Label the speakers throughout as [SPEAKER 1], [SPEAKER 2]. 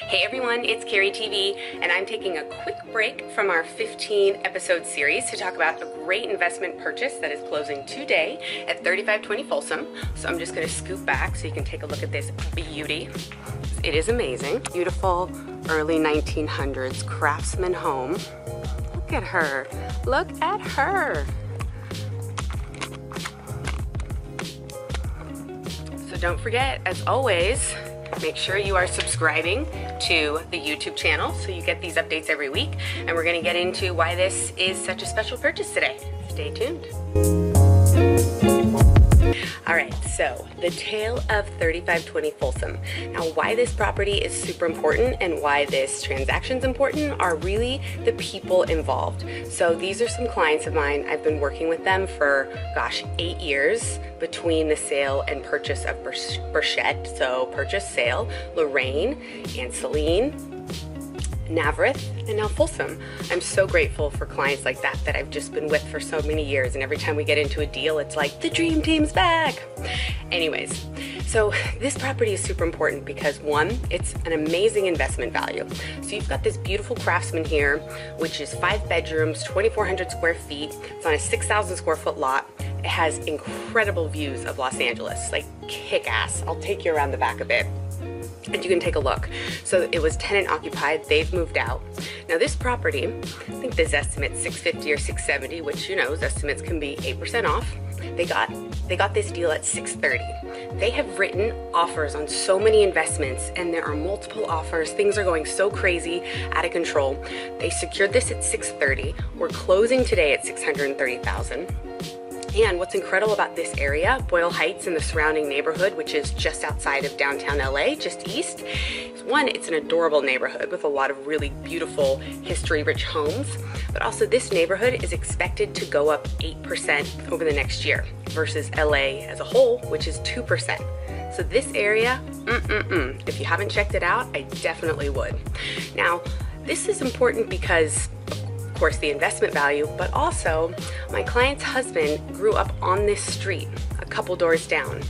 [SPEAKER 1] Hey everyone, it's Carrie TV, and I'm taking a quick break from our 15 episode series to talk about a great investment purchase that is closing today at 3520 Folsom. So I'm just gonna scoop back so you can take a look at this beauty. It is amazing. Beautiful early 1900s craftsman home. Look at her. Look at her. So don't forget, as always, Make sure you are subscribing to the YouTube channel so you get these updates every week. And we're gonna get into why this is such a special purchase today. Stay tuned. Right, so the tale of 3520 Folsom. Now, why this property is super important and why this transaction is important are really the people involved. So these are some clients of mine. I've been working with them for, gosh, eight years between the sale and purchase of Burchette. So purchase, sale, Lorraine, and Celine, Navarrete, and now Folsom. I'm so grateful for clients like that that I've just been with for so many years. And every time we get into a deal, it's like the dream team's back. Anyways, so this property is super important because one, it's an amazing investment value. So you've got this beautiful craftsman here, which is five bedrooms, 2,400 square feet. It's on a 6,000 square foot lot. It has incredible views of Los Angeles, like kick ass. I'll take you around the back a bit and you can take a look. So it was tenant occupied, they've moved out. Now this property, I think this estimate 650 or 670, which you know, estimates can be 8% off. They got they got this deal at 630. They have written offers on so many investments and there are multiple offers. Things are going so crazy, out of control. They secured this at 630. We're closing today at 630,000. And what's incredible about this area, Boyle Heights and the surrounding neighborhood, which is just outside of downtown LA, just east, is one, it's an adorable neighborhood with a lot of really beautiful history-rich homes, but also this neighborhood is expected to go up 8% over the next year versus LA as a whole, which is 2%. So this area, mm -mm -mm. if you haven't checked it out, I definitely would. Now, this is important because course, the investment value, but also my client's husband grew up on this street a couple doors down.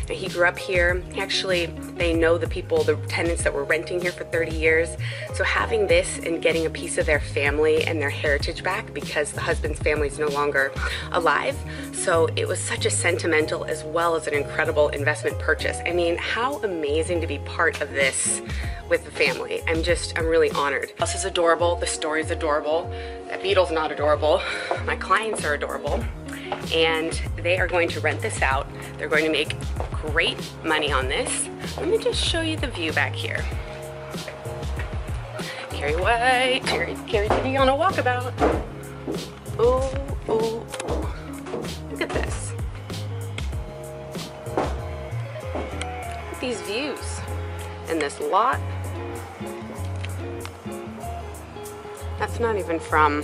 [SPEAKER 1] And he grew up here. Actually, they know the people, the tenants that were renting here for 30 years. So having this and getting a piece of their family and their heritage back because the husband's family is no longer alive. So it was such a sentimental as well as an incredible investment purchase. I mean, how amazing to be part of this with the family. I'm just, I'm really honored. This is adorable. The story is adorable. That beetle's not adorable. My clients are adorable. And they are going to rent this out. They're going to make great money on this. Let me just show you the view back here. Carrie White, Carrie, Carrie Kitty on a walkabout. Oh, oh. Look at this. Look at these views and this lot. That's not even from,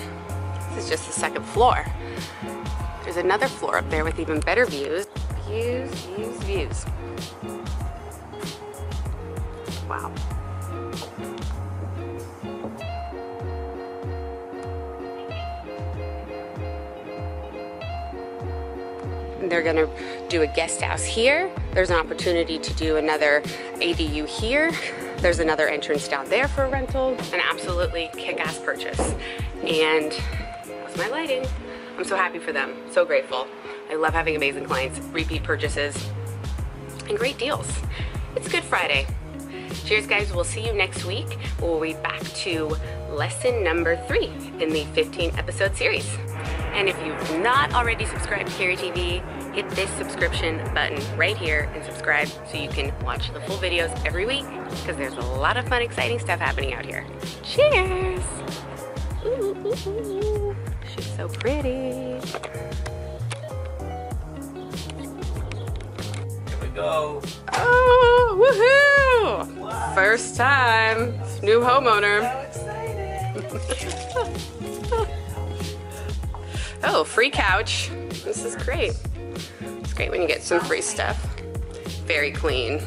[SPEAKER 1] this is just the second floor. There's another floor up there with even better views. Views, views, views. Wow. They're gonna do a guest house here. There's an opportunity to do another ADU here. There's another entrance down there for a rental. An absolutely kick-ass purchase. And that's my lighting. I'm so happy for them, so grateful. I love having amazing clients, repeat purchases, and great deals. It's Good Friday. Cheers guys, we'll see you next week. We'll be back to lesson number three in the 15 episode series. And if you've not already subscribed to Carrie TV, hit this subscription button right here and subscribe so you can watch the full videos every week because there's a lot of fun, exciting stuff happening out here. Cheers! Ooh, ooh, ooh. She's so pretty.
[SPEAKER 2] Here we go.
[SPEAKER 1] Oh, woohoo! What? First time, new homeowner. oh, free couch. This is great. It's great when you get some free stuff. Very clean.